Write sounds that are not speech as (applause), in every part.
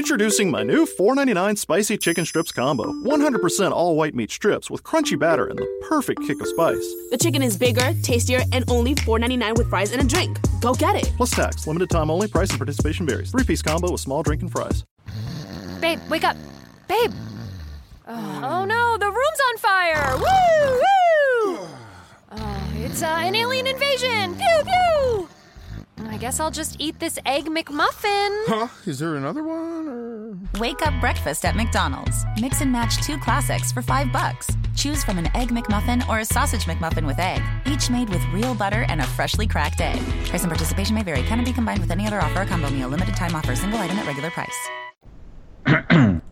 Introducing my new $4.99 spicy chicken strips combo. 100% all white meat strips with crunchy batter and the perfect kick of spice. The chicken is bigger, tastier, and only $4.99 with fries and a drink. Go get it. Plus tax, limited time only, price and participation varies. Three piece combo with small drink and fries. Babe, wake up. Babe. Oh, oh no, the room's on fire. Woo! Woo! Oh, (sighs) it's uh, an alien invasion. Pew pew. I guess I'll just eat this egg McMuffin. Huh? Is there another one? Or... Wake up breakfast at McDonald's. Mix and match two classics for five bucks. Choose from an Egg McMuffin or a Sausage McMuffin with egg, each made with real butter and a freshly cracked egg. Price and participation may vary. Cannot be combined with any other offer or combo meal. Limited time offer. Single item at regular price. (clears throat)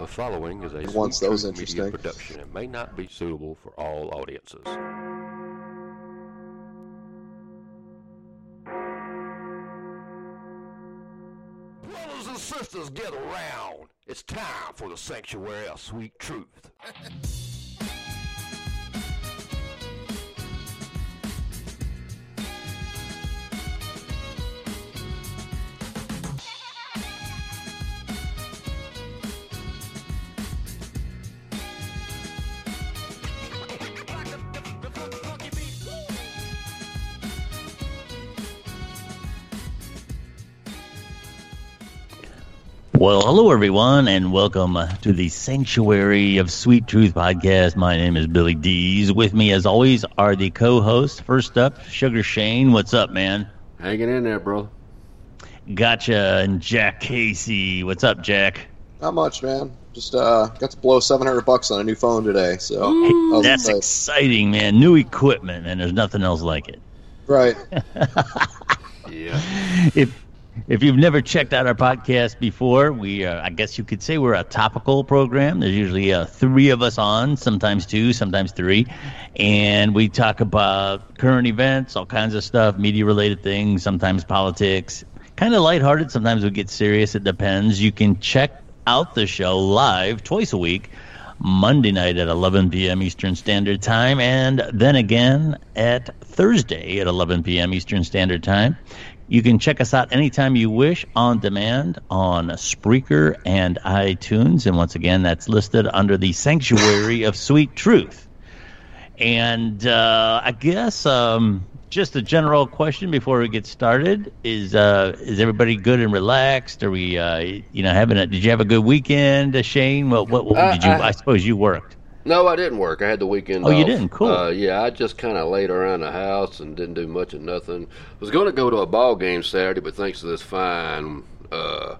The following is a Once those that was Truth interesting. production and may not be suitable for all audiences. And sisters, get around. It's time for the Sanctuary of Sweet Truth. (laughs) Well, hello everyone, and welcome uh, to the Sanctuary of Sweet Truth podcast. My name is Billy Dees. With me, as always, are the co-hosts. First up, Sugar Shane. What's up, man? Hanging in there, bro. Gotcha. And Jack Casey. What's up, Jack? Not much, man. Just uh, got to blow seven hundred bucks on a new phone today, so I was That's excited. exciting, man. New equipment, and there's nothing else like it. right. (laughs) Yeah. if if you've never checked out our podcast before, we uh, I guess you could say we're a topical program. There's usually uh, three of us on, sometimes two, sometimes three, and we talk about current events, all kinds of stuff, media related things, sometimes politics. Kind of lighthearted. Sometimes we get serious. It depends. You can check out the show live twice a week. Monday night at 11 p.m. Eastern Standard Time, and then again at Thursday at 11 p.m. Eastern Standard Time. You can check us out anytime you wish on demand on Spreaker and iTunes. And once again, that's listed under the Sanctuary of Sweet Truth. And uh, I guess um, just a general question before we get started is: uh, Is everybody good and relaxed? Are we, uh, you know, having a? Did you have a good weekend, uh, Shane? What, what, what Uh, did you? I- I suppose you worked. No, I didn't work. I had the weekend. Oh, you didn't? Cool. Uh, yeah, I just kind of laid around the house and didn't do much of nothing. Was going to go to a ball game Saturday, but thanks to this fine uh,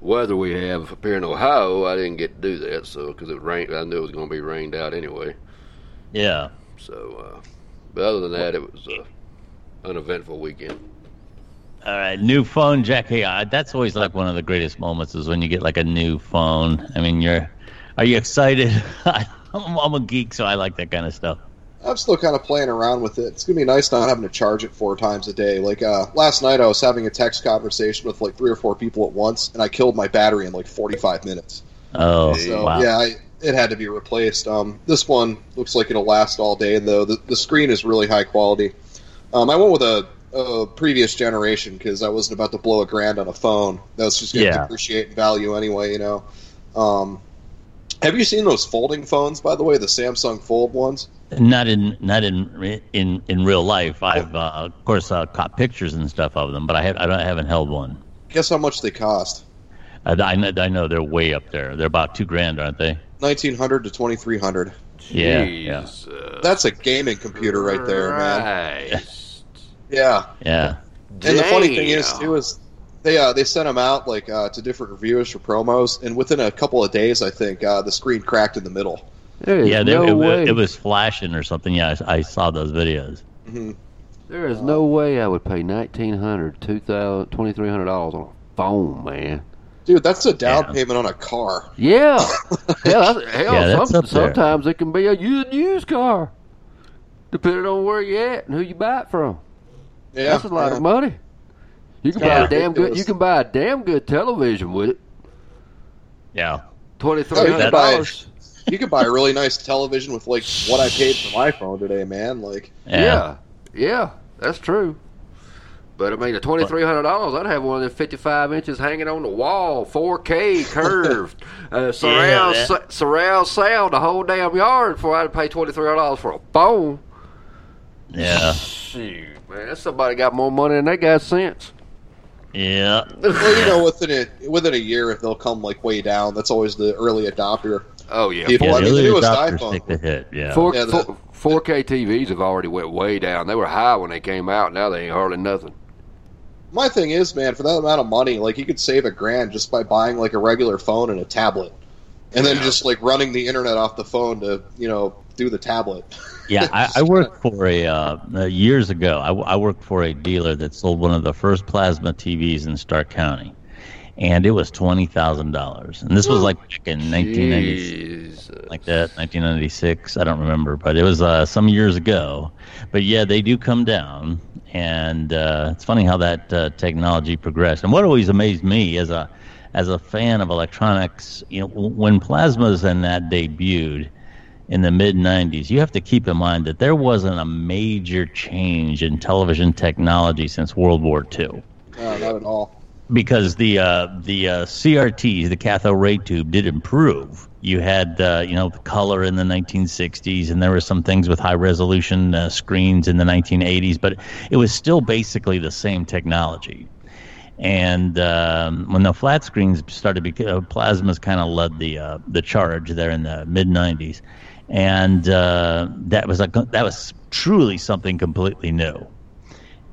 weather we have up here in Ohio, I didn't get to do that. So because it rained, I knew it was going to be rained out anyway. Yeah. So, uh, but other than that, it was an uneventful weekend. All right, new phone, Jackie. That's always like one of the greatest moments is when you get like a new phone. I mean, you're, are you excited? (laughs) I'm, a geek, so I like that kind of stuff. I'm still kind of playing around with it. It's gonna be nice not having to charge it four times a day. Like uh, last night, I was having a text conversation with like three or four people at once, and I killed my battery in like 45 minutes. Oh, So wow. yeah, I, it had to be replaced. Um, this one looks like it'll last all day, though. The, the screen is really high quality. Um, I went with a, a previous generation because I wasn't about to blow a grand on a phone. That was just going to Yeah. depreciate in value anyway, you know. Um, have you seen those folding phones, by the way, the Samsung Fold ones? Not in not in in in real life. I've uh, of course uh, caught pictures and stuff of them, but I have I, don't, I haven't held one. Guess how much they cost? I, I know I know they're way up there. They're about two grand, aren't they? 1900 to 2300 Yeah, yeah, That's a gaming computer right there, man. Christ. Yeah. yeah. And the funny thing is, Damn. too, is they uh, they sent them out like uh, to different reviewers for promos, and within a couple of days, I think uh, the screen cracked in the middle. There is Yeah, they, no it, way. it was flashing or something. Yeah, I, I saw those videos. hmm There is no way I would pay nineteen hundred, two thousand, twenty three hundred dollars on a phone, man. Dude, that's a down Yeah. payment on a car. Yeah, (laughs) hell, that's, hell Yeah, that's some, sometimes it can be a used, used car, depending on where you're at and who you buy it from. Yeah, that's a lot yeah. of money. You can Yeah, buy a damn good. ridiculous. You can buy a damn good television with it. Yeah. twenty three hundred you hundred buy dollars. You could buy a really nice television with like what I paid for my phone today, man. Like, Yeah. Yeah, yeah, that's true. But I mean, the twenty three hundred dollars, I'd have one of them fifty five inches hanging on the wall, four K curved, (laughs) uh, surround Yeah, sa- surround sound the whole damn yard before I'd pay twenty three hundred dollars for a phone. Yeah. Shoot, man, somebody got more money than they got sense. Yeah. Well, you know, (laughs) within a within a year, if they'll come like way down, that's always the early adopter. Oh yeah, People- Yeah, Well, I the mean, the newest adopters iPhone. take the hit. Yeah. Four, Yeah, the- four, 4K TVs have already went way down. They were high when they came out. Now they ain't hardly nothing. My thing is, man, for that amount of money, like you could save a grand just by buying like a regular phone and a tablet, and then just like running the internet off the phone to you know do the tablet. Yeah, I, I (laughs) worked for a uh, uh, years ago. I, I worked for a dealer that sold one of the first plasma TVs in Stark County, and it was twenty thousand dollars. And this was like back in nineteen ninety, like that, nineteen ninety six. I don't remember, but it was uh, some years ago. But yeah, they do come down, and uh, it's funny how that uh, technology progressed. And what always amazed me as a as a fan of electronics, you know, when plasmas and that debuted in the mid 90s, you have to keep in mind that there wasn't a major change in television technology since World War II. No, not at all. Because the uh, the uh, CRTs, the cathode ray tube, did improve. You had uh, you know the color in the 1960s, and there were some things with high resolution uh, screens in the 1980s, but it was still basically the same technology. And um, when the flat screens started, bec- uh, plasmas kind of led the uh, the charge there in the mid '90s, and uh, that was a, that was truly something completely new.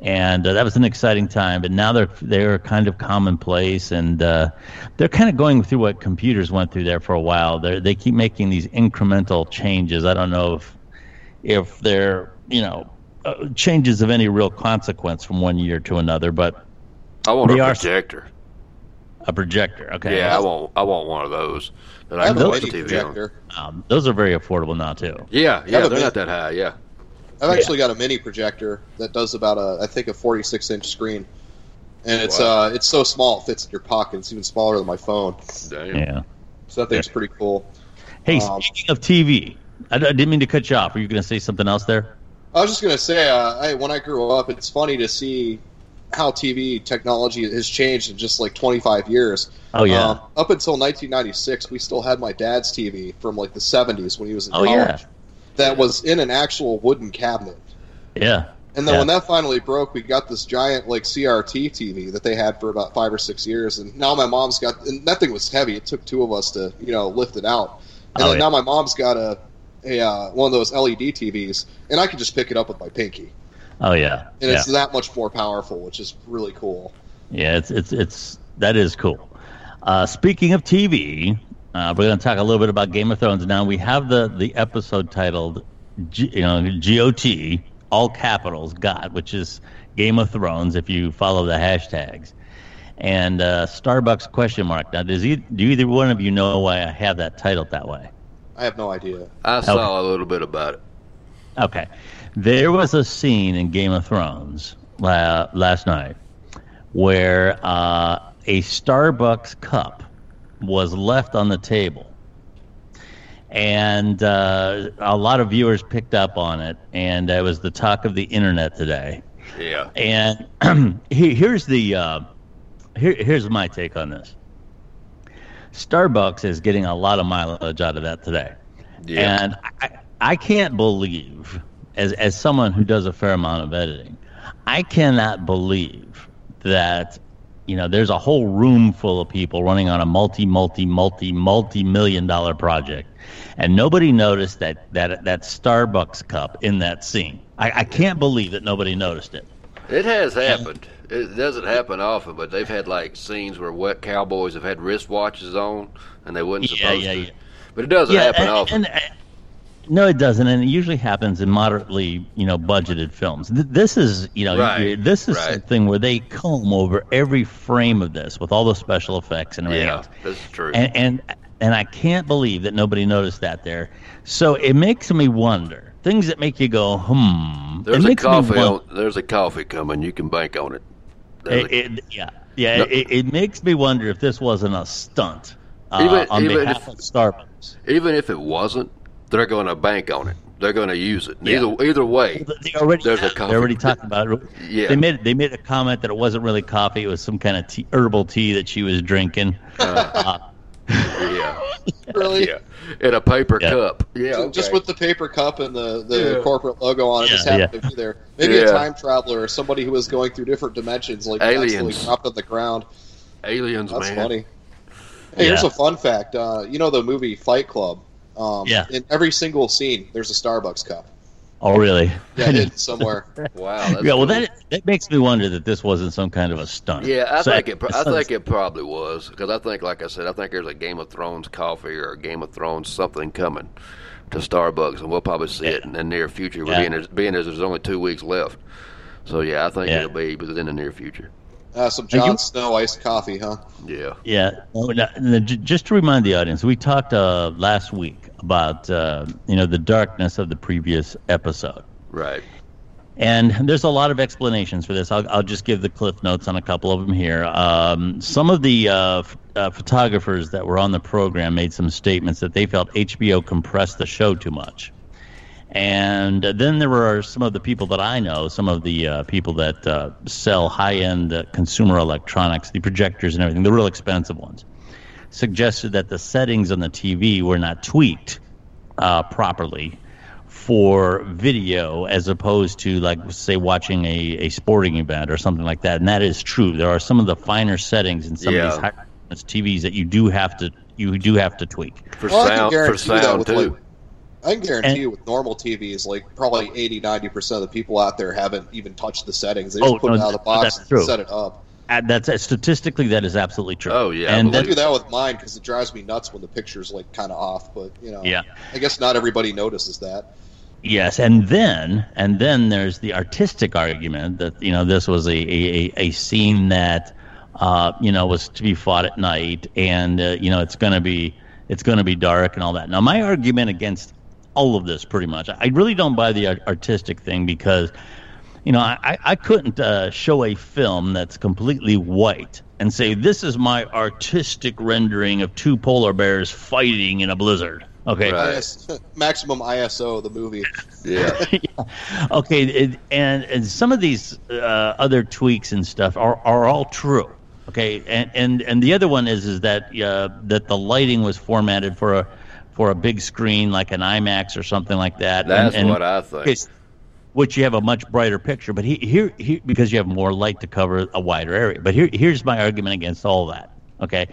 And uh, that was an exciting time, but now they're they're kind of commonplace, and uh, they're kind of going through what computers went through there for a while. They they keep making these incremental changes. I don't know if if they're you know uh, changes of any real consequence from one year to another, but I want a are- projector. a projector. Okay. Yeah, I want I want one of those that I I have a mini TV on. projector. Um, those are very affordable now too. Yeah, yeah, they're bit- not that high. Yeah, I've actually got a mini projector that does about a I think a 46 inch screen, and it's Wow. uh it's so small it fits in your pocket. It's even smaller than my phone. damn. Yeah. So that thing's pretty cool. Hey, Um, speaking of TV, I, I didn't mean to cut you off. Were you going to say something else there? I was just gonna say, uh, I, when I grew up, it's funny to see how TV technology has changed in just like 25 years. Oh yeah. Um, up until 1996, we still had my dad's TV from like the 70s when he was in Oh, college. yeah. That was in an actual wooden cabinet. yeah. And then Yeah. when that finally broke, we got this giant like CRT TV that they had for about five or six years. And now my mom's got, and that thing was heavy. It took two of us to you know lift it out. And Oh, then yeah. now my mom's got a, a uh, one of those LED TVs, and I can just pick it up with my pinky, Oh yeah. and yeah. it's that much more powerful, which is really cool. Yeah, it's it's it's that is cool. Uh, speaking of TV, uh, we're going to talk a little bit about Game of Thrones. Now we have the the episode titled, G, you know, GOT, all capitals, got, which is Game of Thrones. If you follow the hashtags, and uh, Starbucks question mark. Now, does e- do either one of you know why I have that titled that way? I have no idea. I saw a little bit about it. Okay. There was a scene in Game of Thrones la- last night where uh, a Starbucks cup was left on the table. And uh, a lot of viewers picked up on it, and it was the talk of the internet today. Yeah, And (clears throat) here's the uh, here, here's my take on this. Starbucks is getting a lot of mileage out of that today. yeah. And I, I can't believe, as as someone who does a fair amount of editing, I cannot believe that you know there's a whole room full of people running on a multi multi multi multi million dollar project, and nobody noticed that that that Starbucks cup in that scene. I, I can't believe that nobody noticed it. It has happened. It doesn't happen often, but they've had like scenes where wet cowboys have had wristwatches on, and they wouldn't Yeah, supposed yeah, to. yeah. But it doesn't happen and, often. and, no, it doesn't, and it usually happens in moderately, you know, budgeted films. Th- This is, you know, Right, this is right. something where they comb over every frame of this with all the special effects and everything yeah, else. that's true. And, and and I can't believe that nobody noticed that there. So it makes me wonder things that make you go, hmm. there's a coffee. On, there's a coffee coming. You can bank on it. It, a- it, yeah, yeah. No. It, it makes me wonder if this wasn't a stunt uh, Even- on even behalf if- of Starbucks. even if it wasn't, they're going to bank on it. they're going to use it. Either either way, They already There's a coffee. They're already talking about it. Yeah. They made they made a comment that it wasn't really coffee. It was some kind of tea, herbal tea that she was drinking. (laughs) Uh, yeah, Really? yeah, in a paper Yeah. cup. Yeah, okay. Just with the paper cup and the, the Yeah. corporate logo on it, just Yeah, happened to be there. Maybe Yeah. a time traveler or somebody who was going through different dimensions, like Aliens. dropped on the ground. aliens, That's man. funny. Hey, here's a fun fact. Uh, you know the movie Fight Club? Um, Yeah. In every single scene, there's a Starbucks cup. oh, really? Yeah, (laughs) hidden somewhere. Wow. Yeah. Well, cool. that that makes me wonder that this wasn't some kind of a stunt. Yeah, I So think it. pro- I think it probably was because I think, like I said, I think there's a Game of Thrones coffee or a Game of Thrones something coming to Starbucks, and we'll probably see it in the near future. Yeah. Being as being as there's only two weeks left, so yeah, I think Yeah. it'll be within the near future. Uh, some Are you- Jon Snow iced coffee, huh? Yeah. Yeah. No, no, no, just to remind the audience, we talked uh, last week about uh, you know the darkness of the previous episode. Right. And there's a lot of explanations for this. I'll, I'll just give the cliff notes on a couple of them here. Um, some of the uh, f- uh, photographers that were on the program made some statements that they felt HBO compressed the show too much. And then there were some of the people that I know, some of the uh, people that uh, sell high end uh, consumer electronics, the projectors and everything, the real expensive ones, suggested that the settings on the TV were not tweaked uh, properly for video as opposed to like say watching a, a sporting event or something like that and that is true there are some of the finer settings in some Yeah. of these high TVs that you do have to you do have to tweak For Well, sound, for guarantee you that sound with, too. like- I can guarantee And- you with normal TVs, like probably 80, 90% of the people out there haven't even touched the settings. They just Oh, put no, it out of the box and true. set it up. And that's uh, statistically that is absolutely true Oh, yeah, I and I do that with mine because it drives me nuts when the picture's like kind of off. But you know, Yeah. I guess not everybody notices that. Yes, and then and then there's the artistic argument that you know this was a a, a scene that uh, you know was to be fought at night, and uh, you know it's going to be it's going to be dark and all that. Now my argument against all of this, pretty much, I really don't buy the artistic thing because you know I I couldn't uh, show a film that's completely white and say this is my artistic rendering of two polar bears fighting in a blizzard. Okay, Right. IS, (laughs) maximum ISO, the movie. (laughs) Yeah. okay, it, and and some of these uh, other tweaks and stuff are, are all true. Okay, and, and and the other one is is that uh, that the lighting was formatted for a for a big screen like an IMAX or something like that. That's and, and what I think. which you have a much brighter picture, but he, here, here because you have more light to cover a wider area. But here, here's my argument against all that. Okay,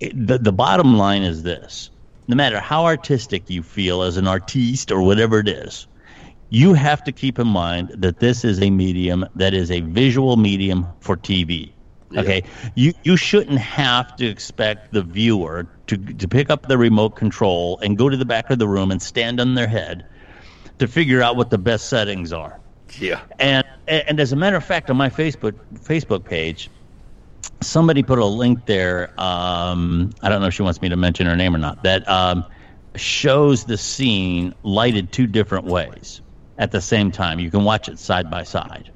It- the the bottom line is this: no matter how artistic you feel as an artiste or whatever it is, you have to keep in mind that this is a medium that is a visual medium for TV. Okay, you you shouldn't have to expect the viewer to to pick up the remote control and go to the back of the room and stand on their head to figure out what the best settings are. Yeah. And and as a matter of fact, on my Facebook Facebook page, somebody put a link there. Um, I don't know if she wants me to mention her name or not. That um, shows the scene lighted two different ways at the same time. You can watch it side by side.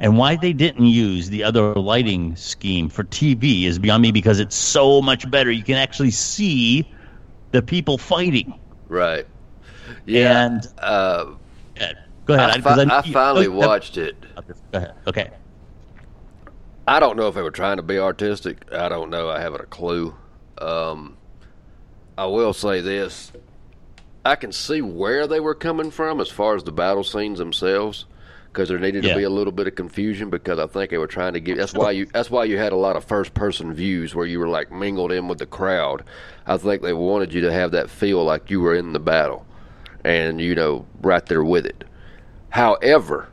And why they didn't use the other lighting scheme for TV is beyond me because it's so much better. You can actually see the people fighting. Right. Yeah. And uh, go ahead. I, fi- I you- finally go- watched it. Go ahead. Okay. I don't know if they were trying to be artistic. I don't know. I haven't a clue. Um, I will say this: I can see where they were coming from as far as the battle scenes themselves, because there needed Yeah. to be a little bit of confusion. Because I think they were trying to give. That's why you. That's why you had a lot of first-person views where you were like mingled in with the crowd. I think they wanted you to have that feel like you were in the battle, and you know, right there with it. However,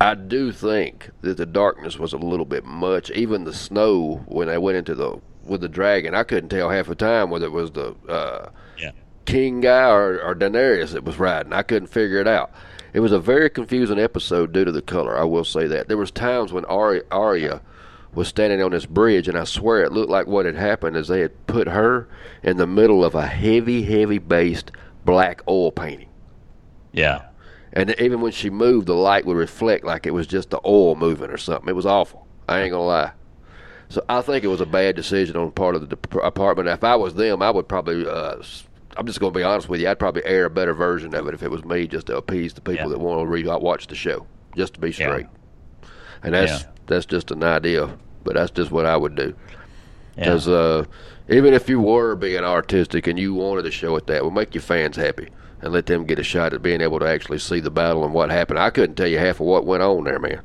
I do think that the darkness was a little bit much. Even the snow when they went into the with the dragon, I couldn't tell half the time whether it was the uh, Yeah. king guy or, or Daenerys that was riding. I couldn't figure it out. It was a very confusing episode due to the color. I will say that there was times when Arya, Arya was standing on this bridge, and I swear it looked like what had happened is they had put her in the middle of a heavy, heavy based black oil painting. Yeah. And even when she moved, the light would reflect like it was just the oil moving or something. It was awful. I ain't gonna lie. So I think it was a bad decision on part of the department. If I was them, I would probably uh, I'm just going to be honest with you. I'd probably air a better version of it if it was me, just to appease the people Yeah. that want to re watch the show, just to be Yeah. straight. And that's Yeah. that's just an idea, but that's just what I would do. Yeah. Because uh, even if you were being artistic and you wanted to show it that, would make your fans happy and let them get a shot at being able to actually see the battle and what happened. I couldn't tell you half of what went on there, man.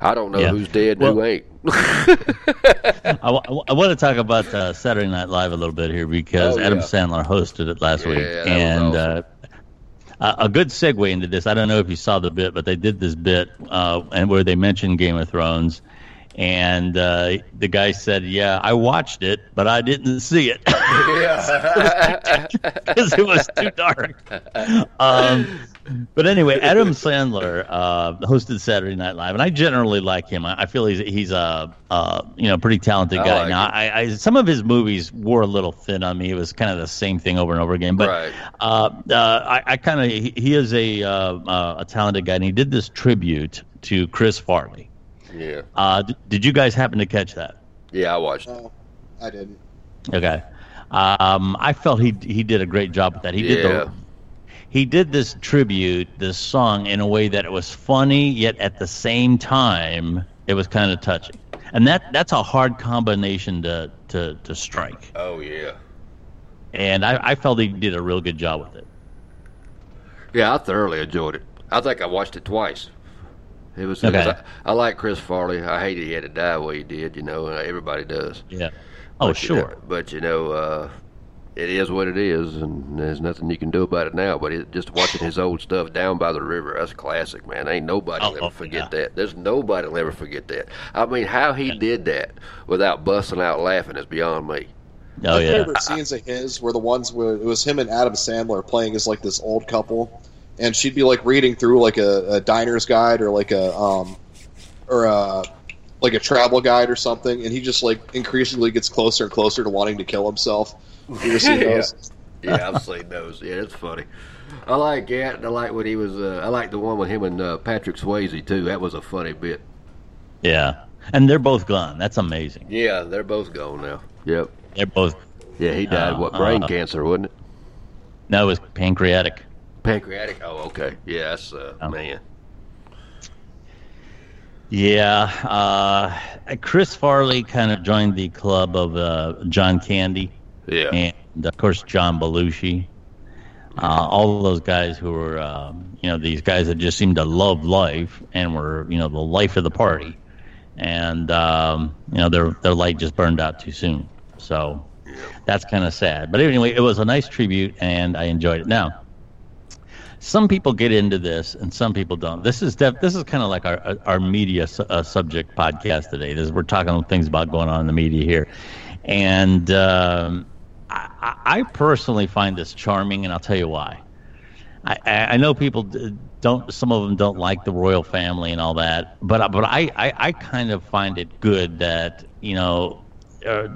I don't know Yeah. who's dead and who ain't. (laughs) (laughs) I, want to talk about uh, Saturday Night Live a little bit here because Oh, Adam yeah. Sandler hosted it last Yeah, week, and awesome. uh, a a good segue into this. I don't know if you saw the bit, but they did this bit uh, and where they mentioned Game of Thrones, and uh, the guy said, "Yeah, I watched it, but I didn't see it (laughs) because it was too dark." Um, but anyway, Adam Sandler uh, hosted Saturday Night Live, and I generally like him. I, I feel he's he's a uh, you know pretty talented I guy. like now. I, I some of his movies wore a little thin on me. It was kind of the same thing over and over again. But Right. uh, uh, I, I kind of he, he is a uh, uh, a talented guy, and he did this tribute to Chris Farley. yeah, Uh, d- did you guys happen to catch that? yeah, I watched. No, I didn't. Okay. Um, I felt he he did a great job with that. He did the he did this tribute, this song, in a way that it was funny, yet at the same time it was kind of touching. And that that's a hard combination to to, to strike. Oh yeah, And I, I felt he did a real good job with it. yeah, I thoroughly enjoyed it. I think I watched it twice. It was. Okay. it was- I, I like Chris Farley. I hated he had to die the way he did. You know, everybody does. Yeah. Oh, But, you know- sure. but you know, uh, it is what it is, and there's nothing you can do about it now. But it, just watching his old stuff down by the river, that's a classic, man. Ain't nobody Oh, will ever forget yeah. that. There's nobody will ever forget that. I mean, how he did that without busting out laughing is beyond me. Oh My yeah. favorite scenes of his were the ones where it was him and Adam Sandler playing as like this old couple, and she'd be like reading through like a, a diner's guide or like a um or a like a travel guide or something, and he just like increasingly gets closer and closer to wanting to kill himself. You seen (laughs) Yeah. those? Yeah, I've seen those. Yeah, it's funny. I like that. I like when he was. Uh, I like the one with him and uh, Patrick Swayze too. That was a funny bit. Yeah. And they're both gone. That's amazing. Yeah, they're both gone now. Yep. They're both. Yeah, he died. Uh, what brain uh, cancer, wasn't it? No, it was pancreatic. Pancreatic. Oh, okay. Yeah, that's uh, Oh. man. Yeah, uh, Chris Farley kind of joined the club of uh, John Candy Yeah. and, of course, John Belushi. Uh, all those guys who were, um, you know, these guys that just seemed to love life and were, you know, the life of the party. And, um, you know, their, their light just burned out too soon. So that's kind of sad. But anyway, it was a nice tribute and I enjoyed it. Now, some people get into this and some people don't. This is def- this is kind of like our our media su- uh, subject podcast today. This we're talking things about going on in the media here, and um, I, personally find this charming, and I'll tell you why. I, I I know people don't. Some of them don't like the royal family and all that, but but I I, I kind of find it good that you know. Uh,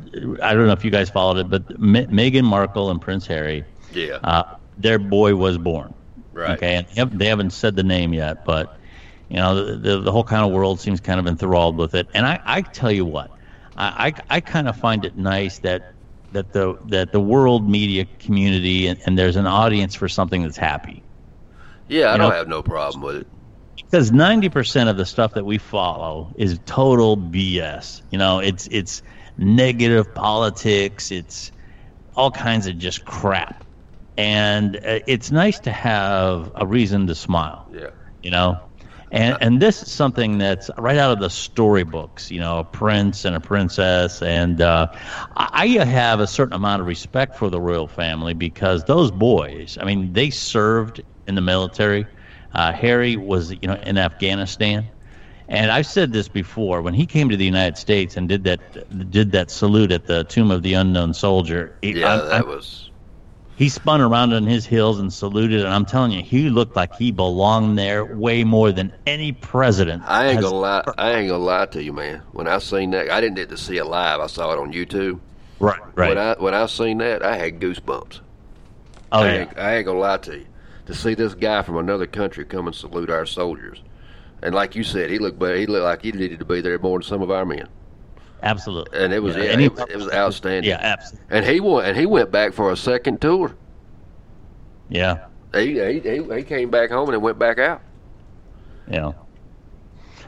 I don't know if you guys followed it, but Me- Meghan Markle and Prince Harry, Yeah. uh, their boy was born. Right. Okay, and they haven't, they haven't said the name yet, but you know the, the the whole kind of world seems kind of enthralled with it. And I, I tell you what, I, I, I kind of find it nice that that the that the world media community and, and there's an audience for something that's happy. Yeah, I You don't know- have no problem with it. Because ninety percent of the stuff that we follow is total BS. You know, it's it's negative politics. It's all kinds of just crap, and uh, it's nice to have a reason to smile. Yeah. you know and and this is something that's right out of the storybooks you know a prince and a princess and uh, i I have a certain amount of respect for the royal family because those boys i mean they served in the military uh, harry was you know in afghanistan and I've said this before. When he came to the United States and did that, did that salute at the Tomb of the Unknown Soldier, it- Yeah, I'm- that I'm- was. He spun around on his heels and saluted, and I'm telling you, he looked like he belonged there way more than any president. I ain't gonna lie. I ain't gonna lie to you, man. When I seen that, I didn't get to see it live. I saw it on YouTube. Right, right. When I when I seen that, I had goosebumps. oh I, yeah, ain't, I ain't gonna lie to you. To see this guy from another country come and salute our soldiers, and like you said, he looked he looked like he needed to be there more than some of our men. Absolutely. And it was Yeah, it, was- it was outstanding. Yeah, absolutely. And he went and he went back for a second tour. Yeah. He, he he he came back home and went back out. Yeah.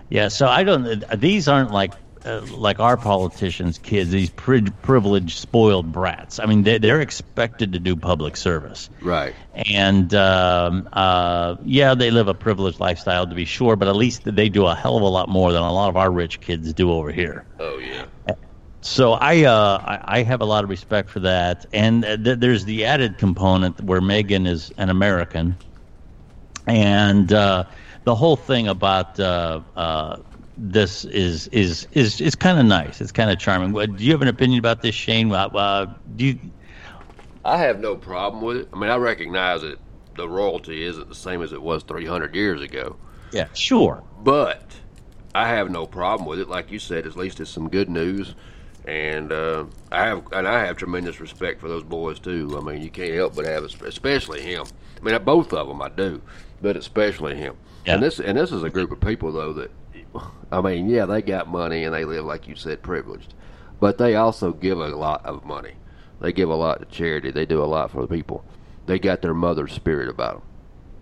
Yeah. So I don't. These aren't like uh, like our politicians' kids. These pri- privileged, spoiled brats. I mean, they, they're expected to do public service. Right. And um, uh, yeah, they live a privileged lifestyle to be sure, but at least they do a hell of a lot more than a lot of our rich kids do over here. Oh yeah. So I, uh, I I have a lot of respect for that, and uh, th- there's the added component where Meghan is an American, and uh, the whole thing about uh, uh, this is is is is kind of nice. It's kind of charming. What- Do you have an opinion about this, Shane? Uh, Uh, do you? I have no problem with it. I mean, I recognize that the royalty isn't the same as it was 300 years ago, Yeah, sure. but I have no problem with it. Like you said, at least it's some good news, and uh, I have and I have tremendous respect for those boys too. I mean, you can't help but have, especially him. I mean, both of them I do, but especially him. Yeah. And this and this is a group of people though that, (laughs) I mean, yeah, they got money and they live like you said, privileged, but they also give a lot of money. They give a lot to charity. They do a lot for the people. They got their mother's spirit about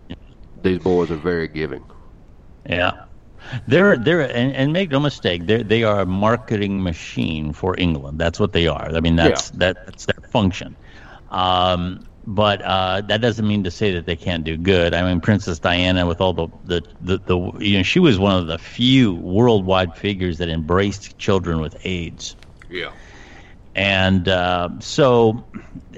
them. These boys are very giving. Yeah. They're they're and, and make no mistake, they they are a marketing machine for England. That's what they are. I mean, that's that, that's their function. Um, but uh, that doesn't mean to say that they can't do good. I mean, Princess Diana, with all the the, the the you know, she was one of the few worldwide figures that embraced children with AIDS. Yeah. And uh, so,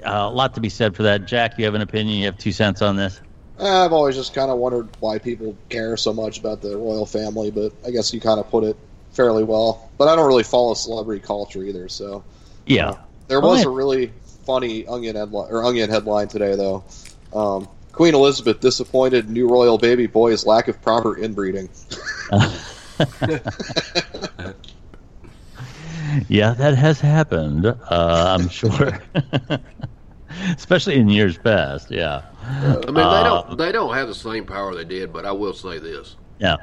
uh, a lot to be said for that. Jack, you have an opinion? You have two cents on this? I've always just kind of wondered why people care so much about the royal family, but I guess you kind of put it fairly well. But I don't really follow celebrity culture either, so Yeah. there was yeah. a really funny onion headline or onion headline today though. Um, Queen Elizabeth disappointed new royal baby boy's lack of proper inbreeding. (laughs) Yeah, that has happened. Uh, I'm sure, (laughs) especially in years past. Yeah, I mean, they Uh, don't they don't have the same power they did, but I will say this. yeah,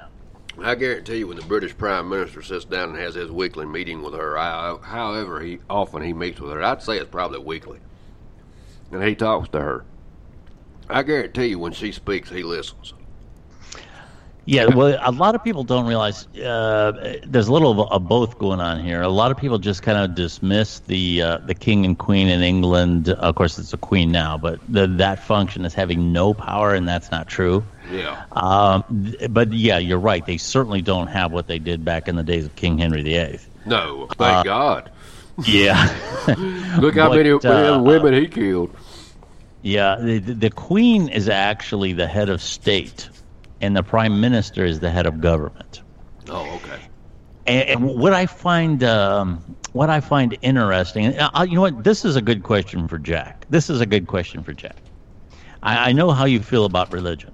I guarantee you, when the British Prime Minister sits down and has his weekly meeting with her, I, however he often he meets with her, I'd say it's probably weekly, and he talks to her. I guarantee you, when she speaks, he listens. Yeah. Well, a lot of people don't realize uh, there's a little of, of both going on here. A lot of people just kind of dismiss the uh, the king and queen in England. Of course, it's a queen now, but the, that function is having no power, and that's not true. Yeah, Um, th- but yeah, you're right. They certainly don't have what they did back in the days of King Henry VIII. no, thank God. Yeah. (laughs) Look how But, many uh, women he killed. Yeah, the, the queen is actually the head of state, and the prime minister is the head of government. Oh, okay. And, and what I find, um, what I find interesting, I, you know what, this is a good question for Jack. This is a good question for Jack. I, I know how you feel about religion,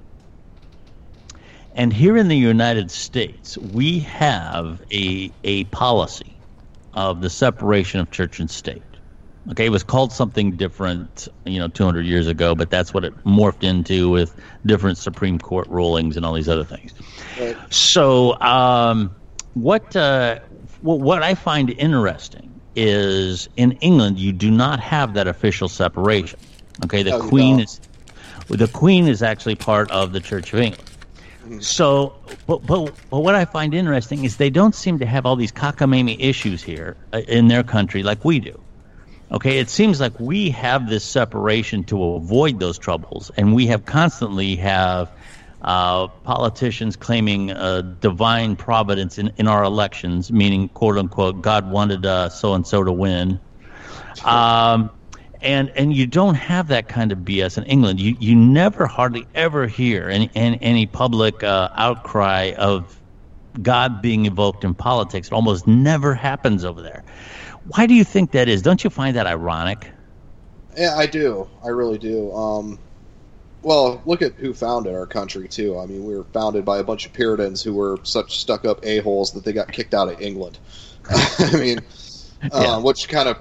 and here in the United States, we have a a policy of the separation of church and state. Okay, it was called something different, you know, 200 years ago, but that's what it morphed into with different Supreme Court rulings and all these other things. Right. So, um, what uh, what what I find interesting is in England you do not have that official separation. Okay, the No, Queen is the Queen is actually part of the Church of England. So, but, but but what I find interesting is they don't seem to have all these cockamamie issues here uh, in their country like we do. Okay, it seems like we have this separation to avoid those troubles, and we have constantly have uh, politicians claiming uh, divine providence in, in our elections, meaning quote unquote God wanted uh, so and so to win. Um, and and you don't have that kind of BS in England. You you never hardly ever hear any any, any public uh, outcry of God being invoked in politics. It almost never happens over there. Why do you think that is? Don't you find that ironic? Yeah, I do. I really do. Um, well, look at who founded our country too. I mean, we were founded by a bunch of Puritans who were such stuck-up a holes that they got kicked out of England. (laughs) I mean, uh, which kind of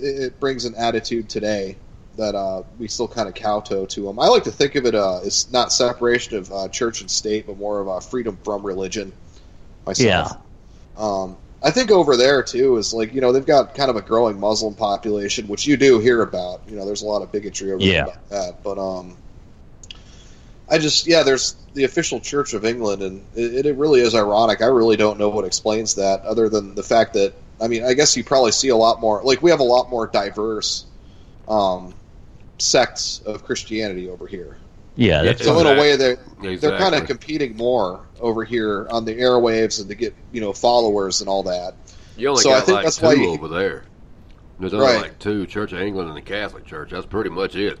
it, brings an attitude today that uh, we still kind of kowtow to them. I like to think of it uh, as not separation of uh, church and state, but more of a freedom from religion. Myself. Um, I think over there too is like you know they've got kind of a growing Muslim population, which you do hear about. You know, there's a lot of bigotry over Yeah. there about that. But um, I just yeah, there's the official Church of England, and it, it really is ironic. I really don't know what explains that, other than the fact that I mean, I guess you probably see a lot more. Like we have a lot more diverse um, sects of Christianity over here. Yeah, that's So in a way, they're Exactly. they're kind of competing more over here on the airwaves and to get you know followers and all that. You only So I think like that's two why you- over there. There's only Right. like two: Church of England and the Catholic Church. That's pretty much it.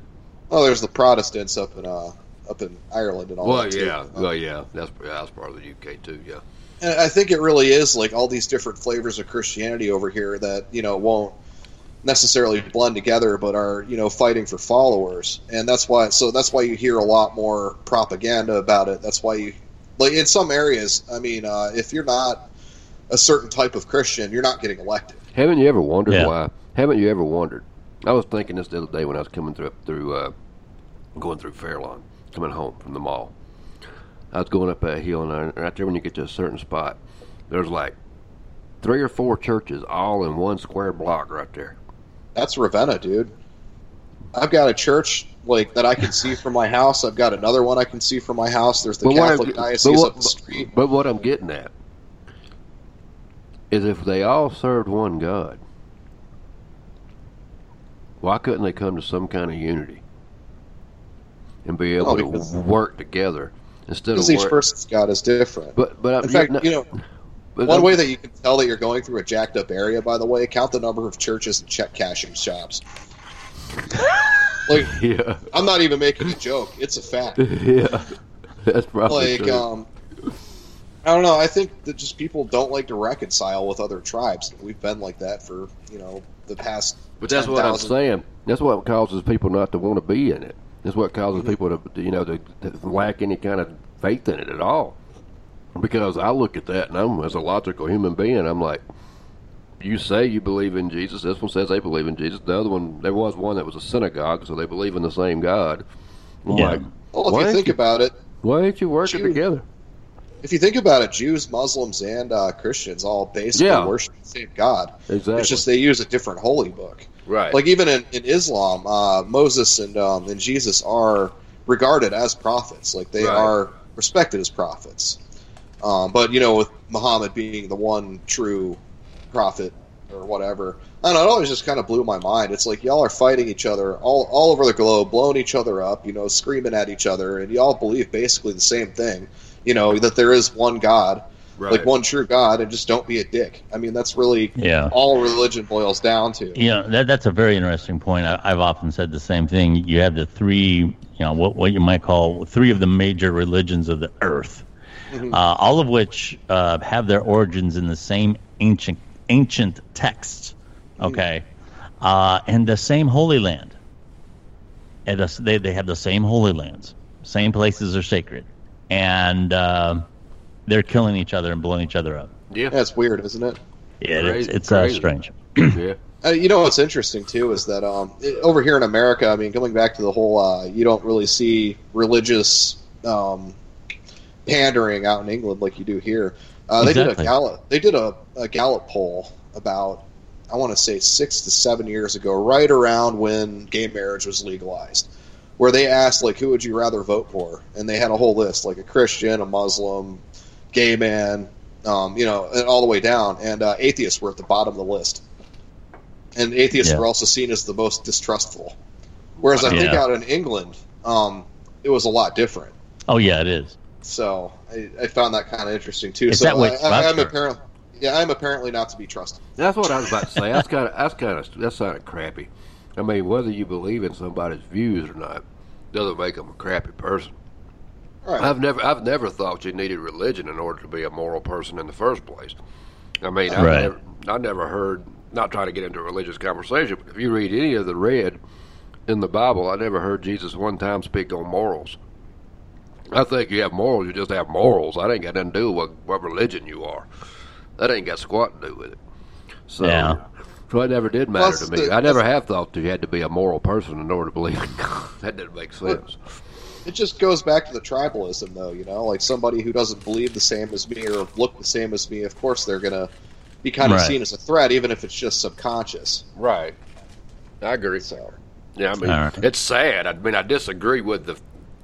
Oh, there's the Protestants up in uh, up in Ireland and all Well, that. too. yeah, well, yeah. That's that's part of the UK too. Yeah. And I think it really is like all these different flavors of Christianity over here that you know won't necessarily blend together, but are you know fighting for followers, and that's why. So that's why you hear a lot more propaganda about it. That's why you like in some areas. I mean, uh, if you're not a certain type of Christian, you're not getting elected. Haven't you ever wondered Yeah. why? Haven't you ever wondered? I was thinking this the other day when I was coming through through uh, going through Fairlawn, coming home from the mall. I was going up a hill, and I, right there when you get to a certain spot, there's like three or four churches all in one square block right there. That's Ravenna, dude. I've got a church like that I can see from my house. I've got another one I can see from my house. There's the But I'm- Catholic but diocese what- up the street. But what I'm getting at is if they all served one God, why couldn't they come to some kind of unity and be able Oh, to work together instead of Because each work? person's God is different. But but In fact, you know, but one I'm- way that you can tell that you're going through a jacked up area, by the way, count the number of churches and check cashing shops. (laughs) like, yeah I'm not even making a joke. It's a fact. (laughs) yeah that's probably Like, true. um, I don't know. I think that just people don't like to reconcile with other tribes. We've been like that for you know the past. But that's what I'm saying. That's what causes people not to want to be in it. That's what causes people to, you know, to, to lack any kind of faith in it at all. Because I look at that and I'm, as a logical human being, I'm like, you say you believe in Jesus. This one says they believe in Jesus. The other one, there was one that was a synagogue, so they believe in the same God. I'm Yeah. like, Well, if why you ain't think about it, why ain't you working Jew- together? if you think about it, Jews, Muslims, and uh, Christians all basically Yeah. worship the same God. Exactly. It's just they use a different holy book. right. Like even in, in Islam, uh, Moses and um, and Jesus are regarded as prophets. Like they Right. are respected as prophets. Um, but you know, with Muhammad being the one true prophet or whatever, I don't know. It always just kind of blew my mind. It's like y'all are fighting each other all all over the globe, blowing each other up, you know, screaming at each other, and y'all believe basically the same thing. You know that there is one God, right. like one true God, and just don't be a dick. I mean, that's really yeah. all religion boils down to. You know, that, that's a very interesting point. I, I've often said the same thing. You have the three, you know, what, what you might call three of the major religions of the earth, Mhm. uh, all of which uh, have their origins in the same ancient ancient texts, okay, uh, and the same Holy Land. And the, they, they have the same Holy Lands, same places are sacred, and uh, they're killing each other and blowing each other up. yeah. That's weird, isn't it? Yeah, it's, Crazy, it's uh, crazy. strange. (clears throat) yeah. Uh, you know what's interesting too is that um, it- over here in America, I mean, going back to the whole, uh, you don't really see religious um, pandering out in England like you do here. Uh, they did a Gallup, they did a, a Gallup poll about, I want to say six to seven years ago, right around when gay marriage was legalized, where they asked like, who would you rather vote for, and they had a whole list like a Christian, a Muslim, gay man, um, you know, and all the way down, and uh, atheists were at the bottom of the list and atheists Yeah. were also seen as the most distrustful. Whereas I think out in England, um, it was a lot different. Oh yeah, it is. So I, I found that kind of interesting too. It's so that way I, I, I'm apparently, yeah, I'm apparently not to be trusted. That's what I was about to say. That's kind of that's kind of that's kind of crappy. I mean, whether you believe in somebody's views or not doesn't make them a crappy person. All right. I've never I've never thought you needed religion in order to be a moral person in the first place. I mean, I've Right. never I never heard not trying to get into a religious conversation. But if you read any of the red in the Bible, I never heard Jesus one time speak on morals. I think you have morals, you just have morals. That ain't got nothing to do with what, what religion you are. That ain't got squat to do with it. So, Yeah. so it never did matter Plus to me. the- I never have thought that you had to be a moral person in order to believe in God. (laughs) That didn't make sense. It just goes back to the tribalism, though. You know, like somebody who doesn't believe the same as me or look the same as me. Of course, they're gonna be kind of Right. seen as a threat, even if it's just subconscious. Right. I agree. So Yeah, I mean, All right. it's sad. I mean, I disagree with the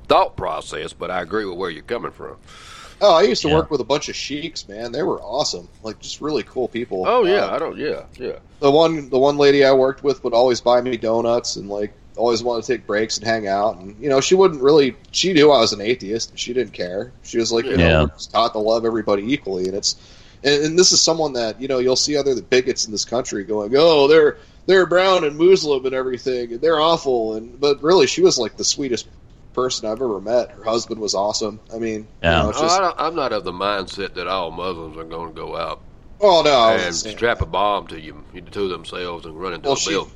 thought process, but I agree with where you're coming from. Oh, I used to Yeah. work with a bunch of sheiks, man. They were awesome. Like just really cool people. Oh yeah, Uh, I don't. Yeah, yeah. the one the one lady I worked with would always buy me donuts and like always want to take breaks and hang out and you know she wouldn't really she knew I was an atheist and she didn't care she was like you know Yeah. we're just taught to love everybody equally and it's and, and this is someone that you know you'll see other bigots in this country going oh they're they're brown and Muslim and everything and they're awful and but really she was like the sweetest person I've ever met her husband was awesome I mean Yeah. you know, it's Oh, just, I don't, I'm not of the mindset that all Muslims are going to go out oh no and wasn't strap a bomb to you to themselves and run into Well, a she- building.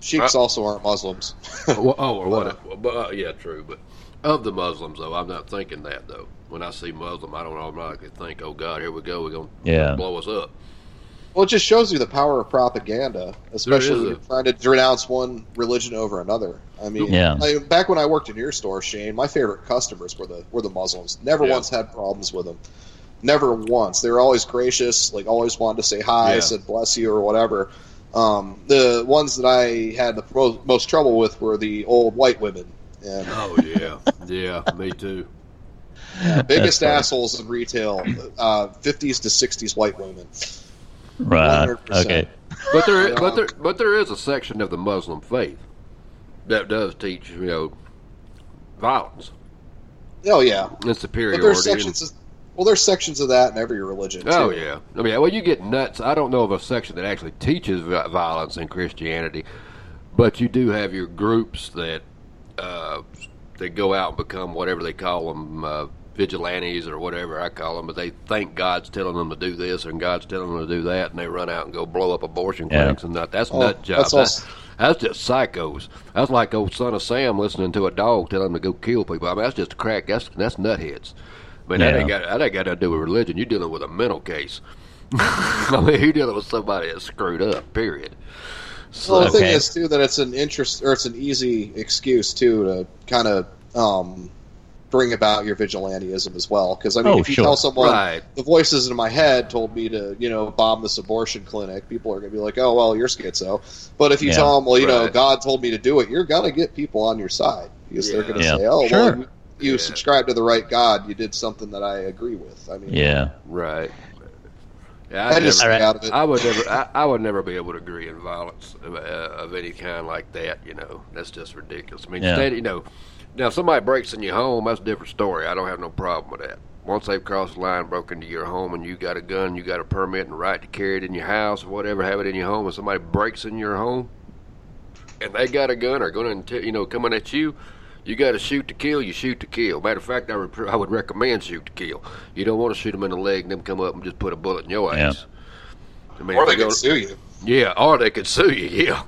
Sikhs also aren't Muslims Well, oh, or what? (laughs) But, uh, yeah, true. But of the Muslims, though, I'm not thinking that though. When I see Muslim, I don't automatically think, "Oh God, here we go. We're going to Yeah. blow us up." Well, it just shows you the power of propaganda, especially when you're trying to denounce one religion over another. I mean, Yeah. I, back when I worked in your store, Shane, my favorite customers were the were the Muslims. Never Yeah. once had problems with them. Never once. They were always gracious. Like always wanted to say hi, Yeah. said bless you or whatever. Um, the ones that I had the most, most trouble with were the old white women. And Oh yeah, yeah, me too. biggest assholes in retail, uh, 50s to 60s white women. Right. 100%. Okay. But there, but there, but there is a section of the Muslim faith that does teach, you know, violence Oh yeah, and but there's superiority. and- sections. Of, well, there's sections of that in every religion. Oh too. yeah, I mean, well, you get nuts. I don't know of a section that actually teaches violence in Christianity, but you do have your groups that uh, that go out and become whatever they call them, uh, vigilantes or whatever I call them. But they think God's telling them to do this and God's telling them to do that, and they run out and go blow up abortion Yeah. clinics and that. That's Oh, nut jobs. that's That's, all- that's just psychos. That's like old son of Sam listening to a dog telling him to go kill people. I mean, that's just a crack. That's that's nutheads. I mean, that Yeah. ain't got that ain't got nothing to do with religion. You're dealing with a mental case. (laughs) I mean, you're dealing with somebody that's screwed up. Period. So, Well, the thing is too that it's an interest or it's an easy excuse too to kind of um, bring about your vigilantism as well. Because I mean, Oh, if you sure. tell someone Right. the voices in my head told me to, you know, bomb this abortion clinic, people are going to be like, "Oh, well, you're schizo." But if you Yeah. tell them, "Well, you know, God told me to do it," you're going to get people on your side because they're going to Yeah. say, "Oh, Sure. well, you, you Yeah. subscribe to the right God. You did something that I agree with." I mean, Yeah. right. Yeah, I I, just never, stay out of it. I would never. I, I would never be able to agree in violence of, uh, of any kind like that. You know, that's just ridiculous. I mean, Yeah. stay, you know, now if somebody breaks in your home, that's a different story. I don't have no problem with that. Once they've crossed the line, broke into your home, and you got a gun, you got a permit and right to carry it in your house or whatever, have it in your home, and somebody breaks in your home, and they got a gun or going to, you know, coming at you, you got to shoot to kill. You shoot to kill. Matter of fact, I would, I would recommend shoot to kill. You don't want to shoot them in the leg and them come up and just put a bullet in your Yeah. ass. I mean, or if they you go- could sue you. Yeah, or they could sue you. Yeah.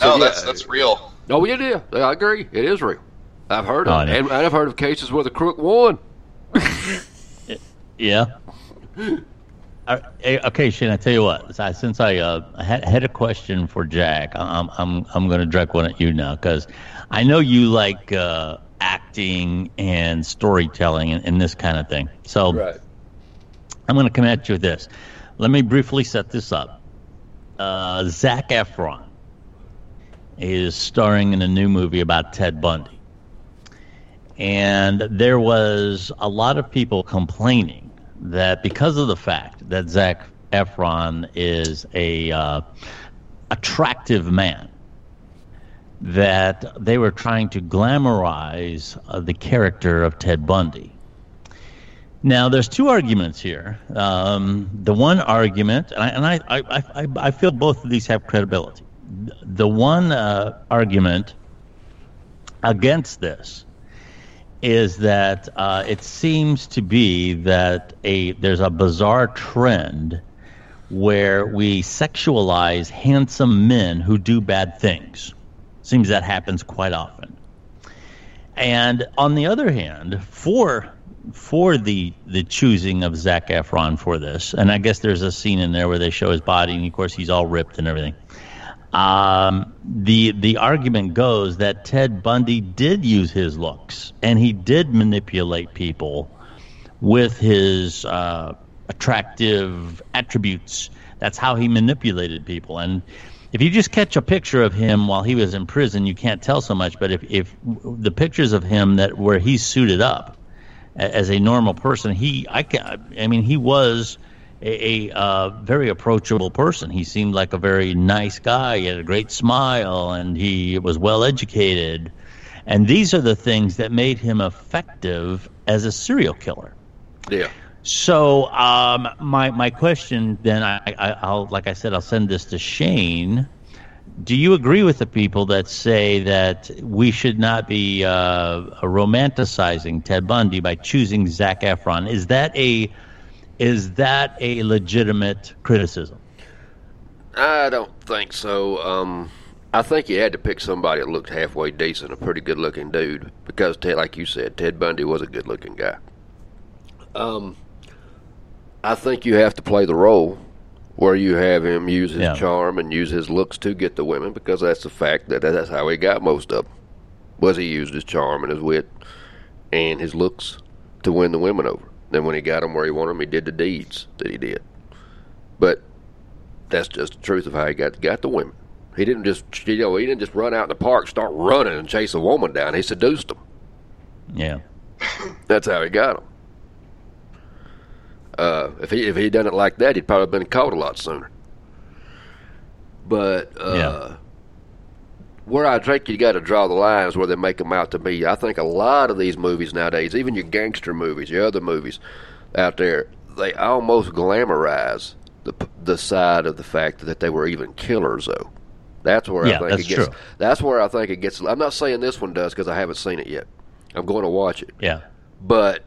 No, yeah. that's that's real. Oh, yeah, yeah. I agree. It is real. I've heard of and, I've heard of cases where the crook won. (laughs) Yeah. (laughs) Eh, okay, Shane. I tell you what. Since I uh, had, had a question for Jack, I'm I'm I'm going to direct one at you now because I know you like uh, acting and storytelling and, and this kind of thing. So I'm going to come at you with this. Let me briefly set this up. Uh, Zac Efron is starring in a new movie about Ted Bundy. And there was a lot of people complaining that because of the fact that Zac Efron is a uh, attractive man, that they were trying to glamorize uh, the character of Ted Bundy. Now, there's two arguments here. Um, the one argument, and I, and I, I, I, I feel both of these have credibility. The one uh, argument against this is that uh, it seems to be that a there's a bizarre trend where we sexualize handsome men who do bad things. Seems that happens quite often. And on the other hand, for for the the choosing of Zac Efron for this, and I guess there's a scene in there where they show his body, and of course he's all ripped and everything. Um, the the argument goes that Ted Bundy did use his looks, and he did manipulate people with his uh, attractive attributes. That's how he manipulated people, and if you just catch a picture of him while he was in prison, you can't tell so much. But if, if the pictures of him that where he's suited up as a normal person, he I can I mean he was a, a uh, very approachable person. He seemed like a very nice guy. He had a great smile, and he was well educated. And these are the things that made him effective as a serial killer. Yeah. So um, my my question then I, I I'll like I said I'll send this to Shane. Do you agree with the people that say that we should not be uh, romanticizing Ted Bundy by choosing Zac Efron? Is that a is that a legitimate criticism? I don't think so. Um, I think you had to pick somebody that looked halfway decent, a pretty good looking dude, because Ted, like you said, Ted Bundy was a good looking guy. Um, I think you have to play the role where you have him use his Yeah. charm and use his looks to get the women, because that's the fact that that's how he got most of them. Was he used his charm and his wit and his looks to win the women over. Then when he got them where he wanted them, he did the deeds that he did. But that's just the truth of how he got got the women. He didn't just you know he didn't just run out in the park, start running and chase a woman down. He seduced them. Yeah. (laughs) That's how he got them. Uh, if he if he'd done it like that, he'd probably been caught a lot sooner. But uh, Yeah. Where I think you got to draw the lines where they make them out to be. I think a lot of these movies nowadays, even your gangster movies, your other movies out there, they almost glamorize the the side of the fact that they were even killers. Though that's where Yeah, I think that's it gets. true. That's where I think it gets. I'm not saying this one does because I haven't seen it yet. I'm going to watch it. Yeah. But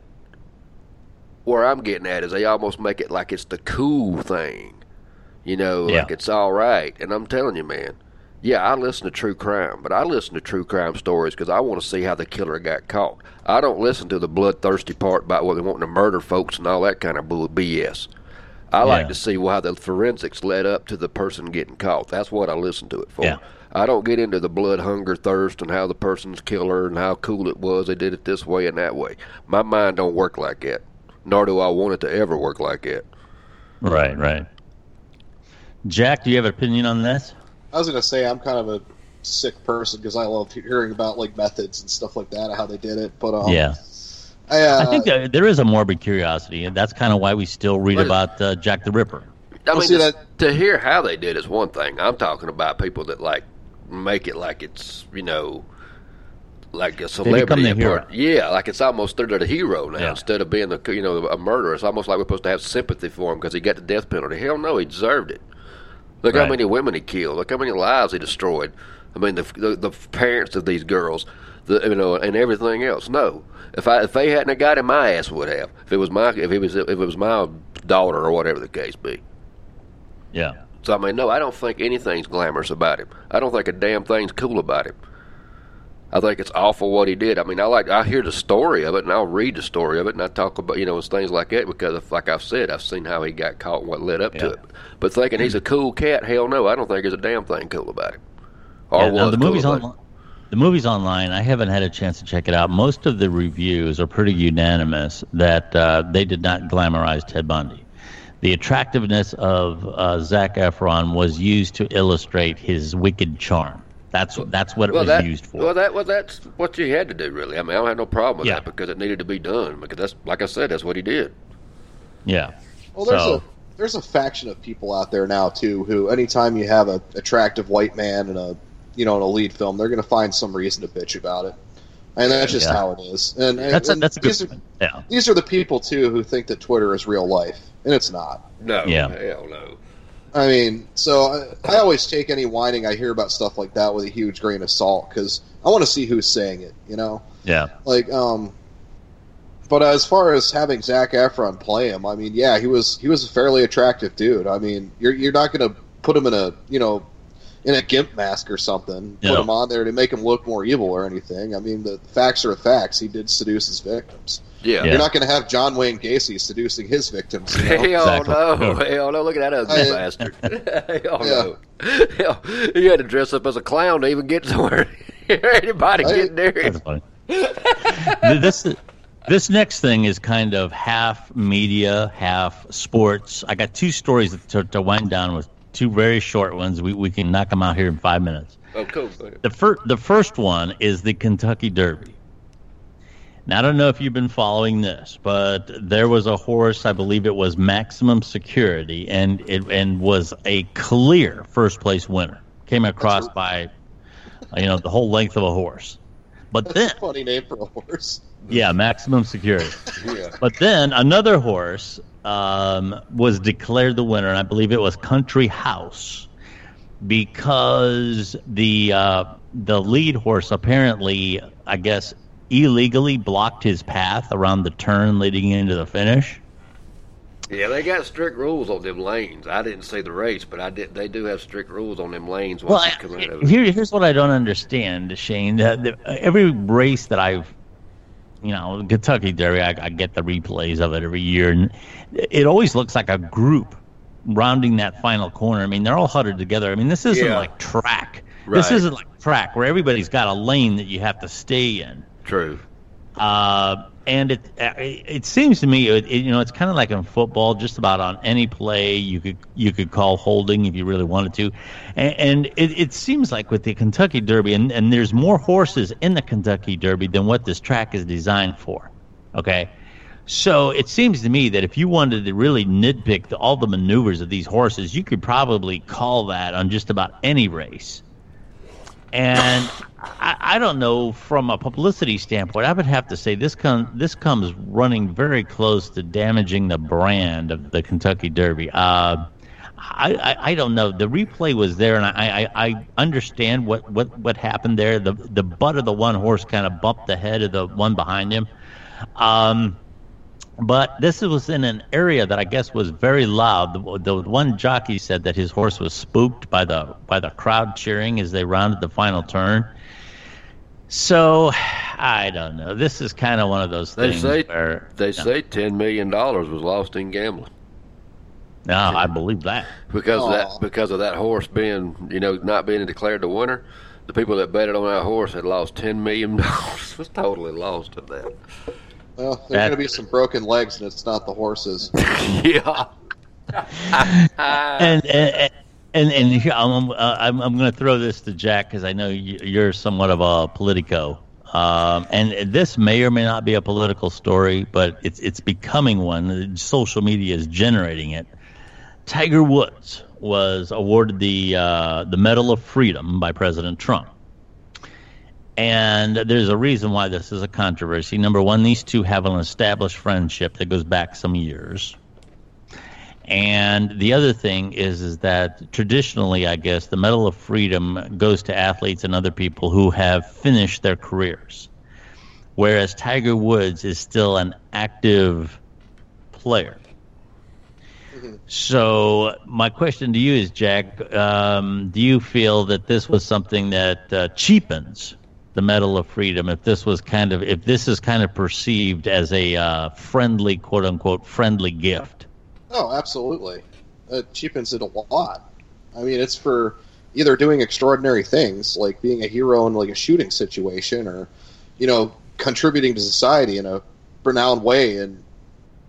where I'm getting at is they almost make it like it's the cool thing. You know, Yeah. like it's all right. And I'm telling you, man, yeah, I listen to true crime, but I listen to true crime stories because I want to see how the killer got caught. I don't listen to the bloodthirsty part about what they wanting to murder folks and all that kind of BS. I like to see why the forensics led up to the person getting caught. That's what I listen to it for. Yeah. I don't get into the blood, hunger, thirst, and how the person's killer and how cool it was. They did it this way and that way. My mind don't work like that. Nor do I want it to ever work like that. Right. Right. Jack, do you have an opinion on this? I was gonna say I'm kind of a sick person because I love hearing about like methods and stuff like that, and how they did it. But um, yeah. I, uh, I think that there is a morbid curiosity, and that's kind of why we still read about uh, Jack the Ripper. I mean, see, to, that- to hear how they did is one thing. I'm talking about people that like make it like it's you know like a become celebrity. the and hero. Yeah, like it's almost they're the hero now Yeah. instead of being the you know a murderer. It's almost like we're supposed to have sympathy for him because he got the death penalty. Hell no, he deserved it. Look how many women he killed. Look how many lives he destroyed. I mean, the the, the parents of these girls, the, you know, and everything else. No, if I if they hadn't got him, my ass would have. If it was my if it was if it was my daughter or whatever the case be. Yeah. So I mean, no, I don't think anything's glamorous about him. I don't think a damn thing's cool about him. I think it's awful what he did. I mean, I like I hear the story of it, and I'll read the story of it, and I talk about you know things like that because, of, like I've said, I've seen how he got caught and what led up to it. But thinking he's a cool cat, hell no, I don't think there's a damn thing cool about him. Or Yeah, was the cool movies about on the movies online. I haven't had a chance to check it out. Most of the reviews are pretty unanimous that uh, they did not glamorize Ted Bundy. The attractiveness of uh, Zac Efron was used to illustrate his wicked charm. That's that's what it well, was that, used for. Well, that well, that's what you had to do, really. I mean, I don't have no problem with Yeah. that because it needed to be done. Because that's like I said, that's what he did. yeah. Well, there's So- a there's a faction of people out there now too who, anytime you have a attractive white man in a you know in a lead film, they're going to find some reason to bitch about it, and that's just Yeah. how it is. And, and That's a, and that's a good these are, point. Yeah. these are the people too who think that Twitter is real life, and it's not. No, Yeah. hell no. I mean, so I, I always take any whining I hear about stuff like that with a huge grain of salt because I want to see who's saying it. You know, Yeah. like um. But as far as having Zac Efron play him, I mean, yeah, he was he was a fairly attractive dude. I mean, you're you're not going to put him in a you know in a gimp mask or something, put him on there to make him look more evil or anything. I mean, the facts are the facts. He did seduce his victims. Yeah. Yeah. You're not going to have John Wayne Gacy seducing his victims. You know? Hell Exactly. no! Yeah. Hell no! Look at that ugly I- bastard! (laughs) Hell no! Hell, you had to dress up as a clown to even get somewhere. (laughs) Anybody I- getting there? That's funny. This this next thing is kind of half media, half sports. I got two stories to, to wind down with two very short ones. We we can knock them out here in five minutes. Oh, cool. The first the first one is the Kentucky Derby. Now I don't know if you've been following this, but there was a horse, I believe it was Maximum Security, and it and was a clear first place winner. Came across by, you know, the whole length of a horse. But then, That's a funny name for a horse. yeah, Maximum Security. Yeah. But then another horse um, was declared the winner, and I believe it was Country House, because the uh, the lead horse apparently, I guess, illegally blocked his path around the turn leading into the finish. Yeah, they got strict rules on them lanes. I didn't see the race, but I did. They do have strict rules on them lanes Well, once you come out of it. here, here's what I don't understand, Shane. The, the, every race that I've, you know, Kentucky Derby, I, I get the replays of it every year, and it always looks like a group rounding that final corner. I mean, they're all huddled together. I mean, this isn't Yeah. like track. This isn't like track where everybody's got a lane that you have to stay in. True. Uh, and it it seems to me, it, it- you know, it's kind of like in football. Just about on any play, you could you could call holding if you really wanted to, and, and it, it seems like with the Kentucky Derby, and, and there's more horses in the Kentucky Derby than what this track is designed for. Okay, so it seems to me that if you wanted to really nitpick the, all the maneuvers of these horses, you could probably call that on just about any race. And I, I don't know from a publicity standpoint. I would have to say this comes this comes running very close to damaging the brand of the Kentucky Derby. Uh, I, I, I don't know. The replay was there, and I, I, I understand what, what, what happened there. The the butt of the one horse kind of bumped the head of the one behind him. Um, but this was in an area that I guess was very loud. The, the one jockey said that his horse was spooked by the by the crowd cheering as they rounded the final turn. So I don't know. This is kind of one of those They things say where they no, say ten million dollars was lost in gambling no, I believe that. because of that because of that horse being you know not being declared the winner. The people that betted on that horse had lost ten million dollars. (laughs) was totally lost at that. Well, there's That- going to be some broken legs, and it's not the horses. (laughs) yeah. (laughs) and and and, and I'm uh, I'm, I'm going to throw this to Jack because I know you- you're somewhat of a politico. Um, and this may or may not be a political story, but it's it's becoming one. Social media is generating it. Tiger Woods was awarded the uh, the Medal of Freedom by President Trump. And there's a reason why this is a controversy. Number one, these two have an established friendship that goes back some years. And the other thing is, is that traditionally, I guess, the Medal of Freedom goes to athletes and other people who have finished their careers, whereas Tiger Woods is still an active player. So my question to you is, Jack, um, do you feel that this was something that uh, cheapens the Medal of Freedom? If this was kind of, if this is kind of perceived as a uh, friendly, quote unquote, friendly gift? Oh, absolutely. It cheapens it a lot. I mean, it's for either doing extraordinary things, like being a hero in like a shooting situation, or you know, contributing to society in a renowned way. And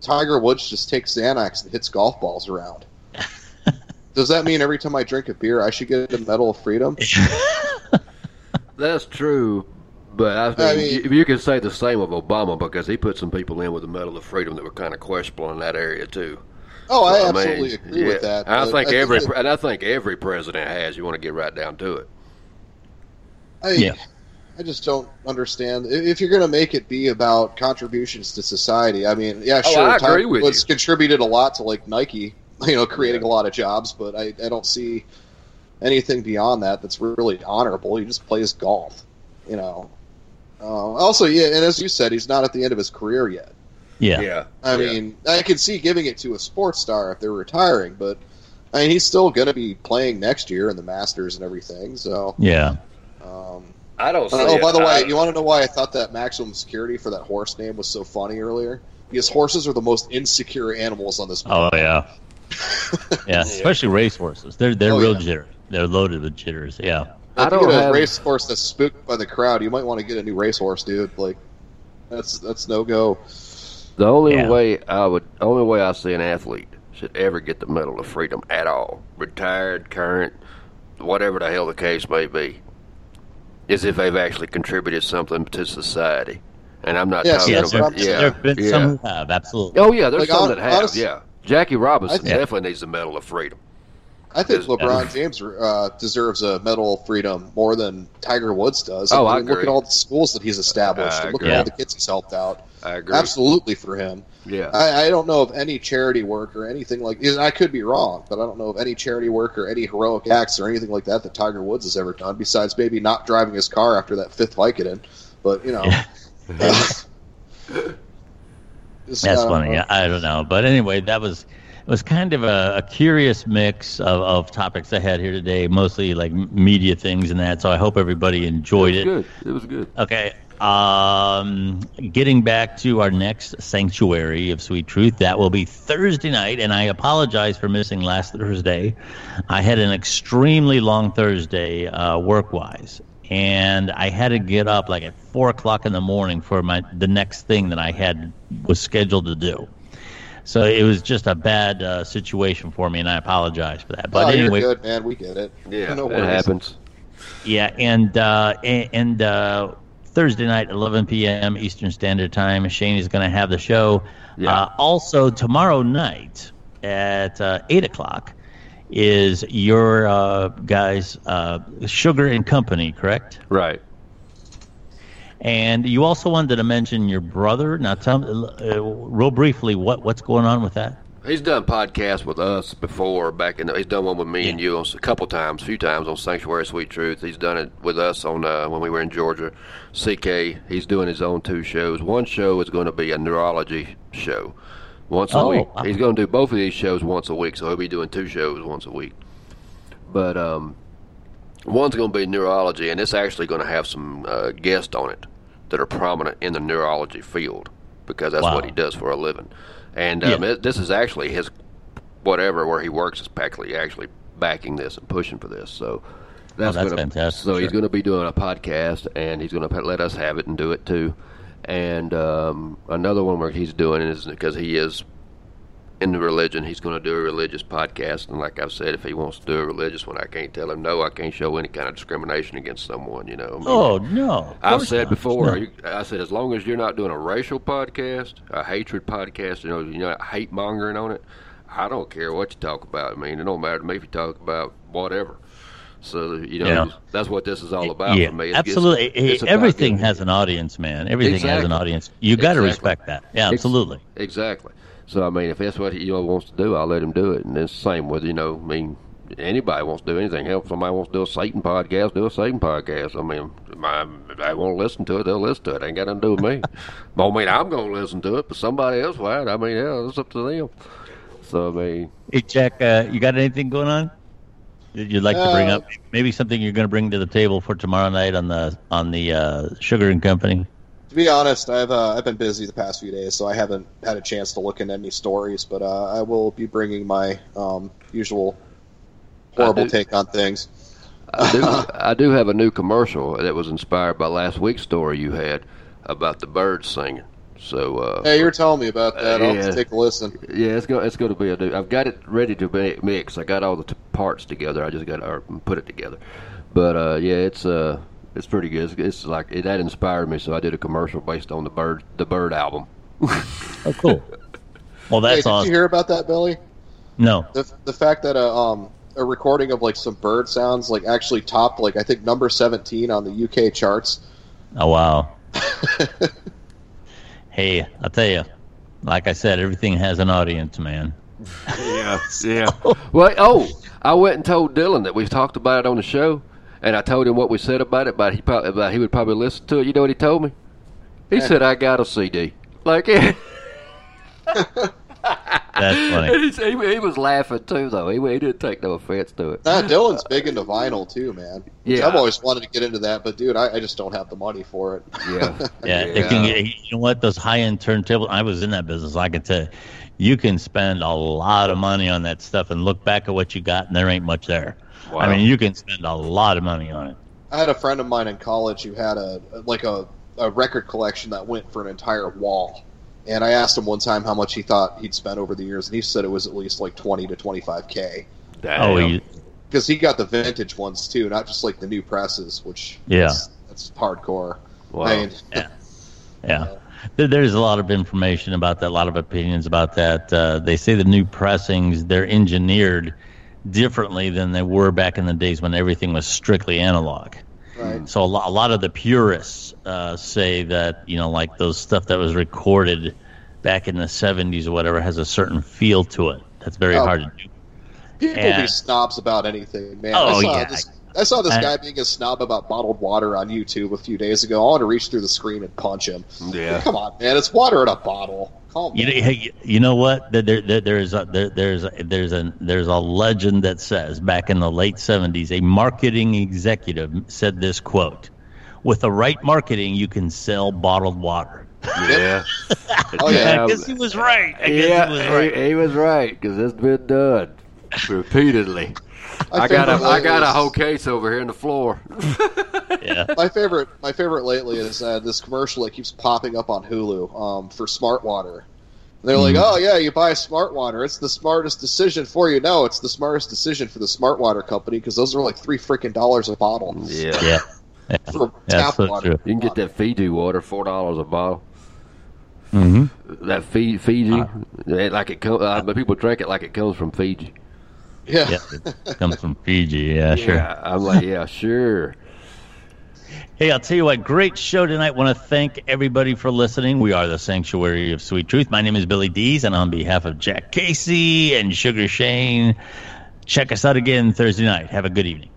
Tiger Woods just takes Xanax and hits golf balls around. (laughs) Does that mean every time I drink a beer, I should get a Medal of Freedom? (laughs) That's true, but I mean, I mean- you, you can say the same of Obama because he put some people in with the Medal of Freedom that were kind of questionable in that area too. Oh, I So, mean, absolutely agree with that. I but think every that- and I think every president has. You want to get right down to it. I, Yeah. I just don't understand. If you're going to make it be about contributions to society, I mean, yeah, Oh, sure, I agree with Woods you. contributed a lot to like Nike, (laughs) you know, creating a lot of jobs, but I, I don't see anything beyond that that's really honorable. He just plays golf, you know. Uh, also, yeah, and as you said, he's not at the end of his career yet. Yeah. yeah. I mean, I can see giving it to a sports star if they're retiring, but I mean, he's still going to be playing next year in the Masters and everything. So, Yeah. um, I don't. See Oh, it. by the way, I- you want to know why I thought that maximum security for that horse name was so funny earlier? Because horses are the most insecure animals on this. Planet. Oh yeah. (laughs) Yeah, especially racehorses. They're they're Oh, real yeah. jitters. They're loaded with jitters. Yeah. I if you don't get a have- racehorse that's spooked by the crowd, you might want to get a new racehorse, dude. Like, that's that's no go. The only Yeah. way I would, only way I see an athlete should ever get the Medal of Freedom at all, retired, current, whatever the hell the case may be, is if they've actually contributed something to society. And I'm not Yes, talking yes, about I'm- yeah, there have been yeah. some who have, absolutely. Oh yeah, there's Like, some hon- that have. honest- yeah, Jackie Robinson I- definitely needs the Medal of Freedom. I think LeBron James uh, deserves a Medal of Freedom more than Tiger Woods does. Oh, I mean, Look at all the schools that he's established. I and look at all the kids he's helped out. I agree. Absolutely for him. Yeah. I, I don't know of any charity work or anything like. I could be wrong, but I don't know of any charity work or any heroic acts or anything like that that Tiger Woods has ever done. Besides maybe not driving his car after that fifth Vicodin. But you know, just, (laughs) (laughs) That's funny. know. I don't know, but anyway, that was it was kind of a, a curious mix of, of topics I had here today, mostly like media things and that. So I hope everybody enjoyed it. Good. It was good. Okay. Um, getting back to our next sanctuary of sweet truth, that will be Thursday night, and I apologize for missing last Thursday. I had an extremely long Thursday uh, work wise, and I had to get up like at four o'clock in the morning for my the next thing that I had was scheduled to do. So it was just a bad uh, situation for me, and I apologize for that. But oh, anyway, you're good, man. We get it. Yeah, no it worries. happens. yeah, and uh, and uh, Thursday night, 11 p.m. Eastern Standard Time, Shane is going to have the show. Yeah. Uh, also, tomorrow night at uh, 8 o'clock is your uh, guys' uh, Sugar and Company, correct? Right. And you also wanted to mention your brother. Now, tell me uh, real briefly what what's going on with that. He's done podcasts with us before. Back in, the, he's done one with me and you a couple times, a few times on Sanctuary Sweet Truth. He's done it with us on uh, when we were in Georgia. CK. He's doing his own two shows. One show is going to be a neurology show, once a Oh, week. wow. He's going to do both of these shows once a week, so he'll be doing two shows once a week. But um, one's going to be neurology, and it's actually going to have some uh, guests on it that are prominent in the neurology field because that's Wow. what he does for a living. And um, Yeah. it, this is actually his whatever where he works is actually actually backing this and pushing for this. So that's, Oh, that's gonna, fantastic, So he's going to be doing a podcast, and he's going to let us have it and do it too. And um, another one where he's doing is because he is in the religion, he's going to do a religious podcast. And like I've said, if he wants to do a religious one, I can't tell him no. I can't show any kind of discrimination against someone. You know. I mean, Oh no! I've said not. before. No. You, I said as long as you're not doing a racial podcast, a hatred podcast, you know, you're not hate mongering on it. I don't care what you talk about. I mean, it don't matter to me if you talk about whatever. So you know, Yeah. that's what this is all about yeah, for me. Absolutely. Everything has an audience, man. Everything has an audience. You got to Exactly. respect that. Yeah, absolutely. Exactly. So I mean, if that's what he you know, wants to do, I'll let him do it. And it's the same with you know, I mean, anybody wants to do anything. Hell, if somebody wants to do a Satan podcast, do a Satan podcast. I mean, my, if they want to listen to it, they'll listen to it. Ain't got nothing to do with me. (laughs) I mean, I'm going to listen to it, but somebody else might. I mean, yeah, it's up to them. So I mean, Hey, Jack, uh, you got anything going on that you'd like to bring Uh, up? Maybe something you're going to bring to the table for tomorrow night on the on the uh, Sugar and Company. To be honest, I've uh, I've been busy the past few days, so I haven't had a chance to look into any stories. But uh, I will be bringing my um, usual horrible do- take on things. I do, (laughs) I do have a new commercial that was inspired by last week's story you had about the birds singing. So uh, Hey, you were telling me about that. I'll have yeah. to take a listen. Yeah, it's going. It's going to be a new. I've got it ready to mix. I got all the t- parts together. I just got to put it together. But uh, yeah, it's uh, it's pretty good. It's, it's like it, that inspired me, so I did a commercial based on the bird the bird album. (laughs) Oh, cool. Well, Hey, that's did awesome. you hear about that, Billy? No. The the fact that a um a recording of like some bird sounds like actually topped like I think number seventeen on the UK charts. Oh wow. (laughs) hey, I'll tell you. Like I said, everything has an audience, man. Yeah, (laughs) yeah. well, oh, I went and told Dylan that we talked about it on the show, and I told him what we said about it. But he probably about he would probably listen to it. You know what he told me? He said, "I got a CD." Like. (laughs) That's funny. And he, he, he was laughing too, though. He, he didn't take no offense to it. Nah, Dylan's big into vinyl too, man. Yeah. I've always wanted to get into that, but dude, I, I just don't have the money for it. Yeah, (laughs) Yeah, it can get, you know what? Those high end turntables. I was in that business. I can tell you, you can spend a lot of money on that stuff and look back at what you got, and there ain't much there. Wow. I mean, you can spend a lot of money on it. I had a friend of mine in college who had a like a, a record collection that went for an entire wall. And I asked him one time how much he thought he'd spent over the years, and he said it was at least like twenty to twenty five k. Oh, you, Because he got the vintage ones too, not just like the new presses, which Yeah. that's, that's hardcore. Wow. I mean, yeah. There- There's a lot of information about that, a lot of opinions about that. Uh, they say the new pressings they're engineered differently than they were back in the days when everything was strictly analog. right. So a lot, a lot of the purists uh, say that you know, like those stuff that was recorded back in the '70s or whatever, has a certain feel to it. That's very Oh. hard to do. People Yeah. be snobs about anything, man. Oh, I saw yeah. this. I saw this I- guy being a snob about bottled water on YouTube a few days ago. I want to reach through the screen and punch him. Yeah. Come on, man. It's water in a bottle. Calm You know, hey, you know what? There, there, there- there's a, there, there's a, there's a there's a legend that says back in the late '70s, a marketing executive said this quote: "With the right marketing, you can sell bottled water." Yeah. (laughs) Oh, yeah. I guess he was right. I guess yeah, he was right. He, he was right because it's been done repeatedly. My I got a favorite I got a whole case over here in the floor. (laughs) yeah. My favorite, my favorite lately is uh, this commercial that keeps popping up on Hulu um, for Smart Water. They're like, Mm-hmm. "Oh yeah, you buy Smart Water. It's the smartest decision for you." No, it's the smartest decision for the Smart Water company because those are like three freaking dollars a bottle Yeah. Yeah. (laughs) for That's tap so water. true. You can get that Fiji water, four dollars a bottle. Mm-hmm. That Fi- Fiji, eh, like it comes. Uh, but people drink it like it comes from Fiji. Yeah. Yeah. It comes from Fiji. Yeah, sure. Yeah, I'm like, yeah, sure. Hey, I'll tell you what, great show tonight. Want to thank everybody for listening. We are the Sanctuary of Sweet Truth. My name is Billy Dees, and on behalf of Jack Casey and Sugar Shane, check us out again Thursday night. Have a good evening.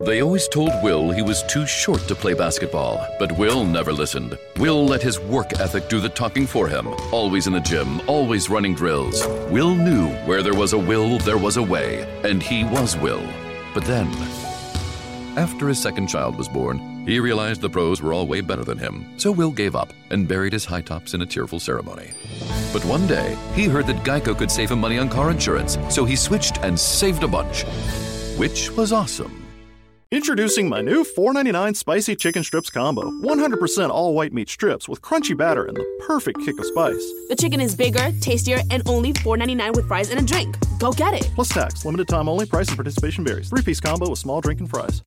They always told Will he was too short to play basketball, but Will never listened. Will let his work ethic do the talking for him. Always in the gym, always running drills. Will knew where there was a will, there was a way, and he was Will. But then, after his second child was born, he realized the pros were all way better than him. So Will gave up and buried his high tops in a tearful ceremony. But one day, he heard that Geico could save him money on car insurance, so he switched and saved a bunch, which was awesome. Introducing my new $4.99 spicy chicken strips combo. 100% all white meat strips with crunchy batter and the perfect kick of spice. The chicken is bigger, tastier, and only $4.99 with fries and a drink. Go get it. Plus tax, limited time only, price and participation varies. Three piece combo with small drink and fries.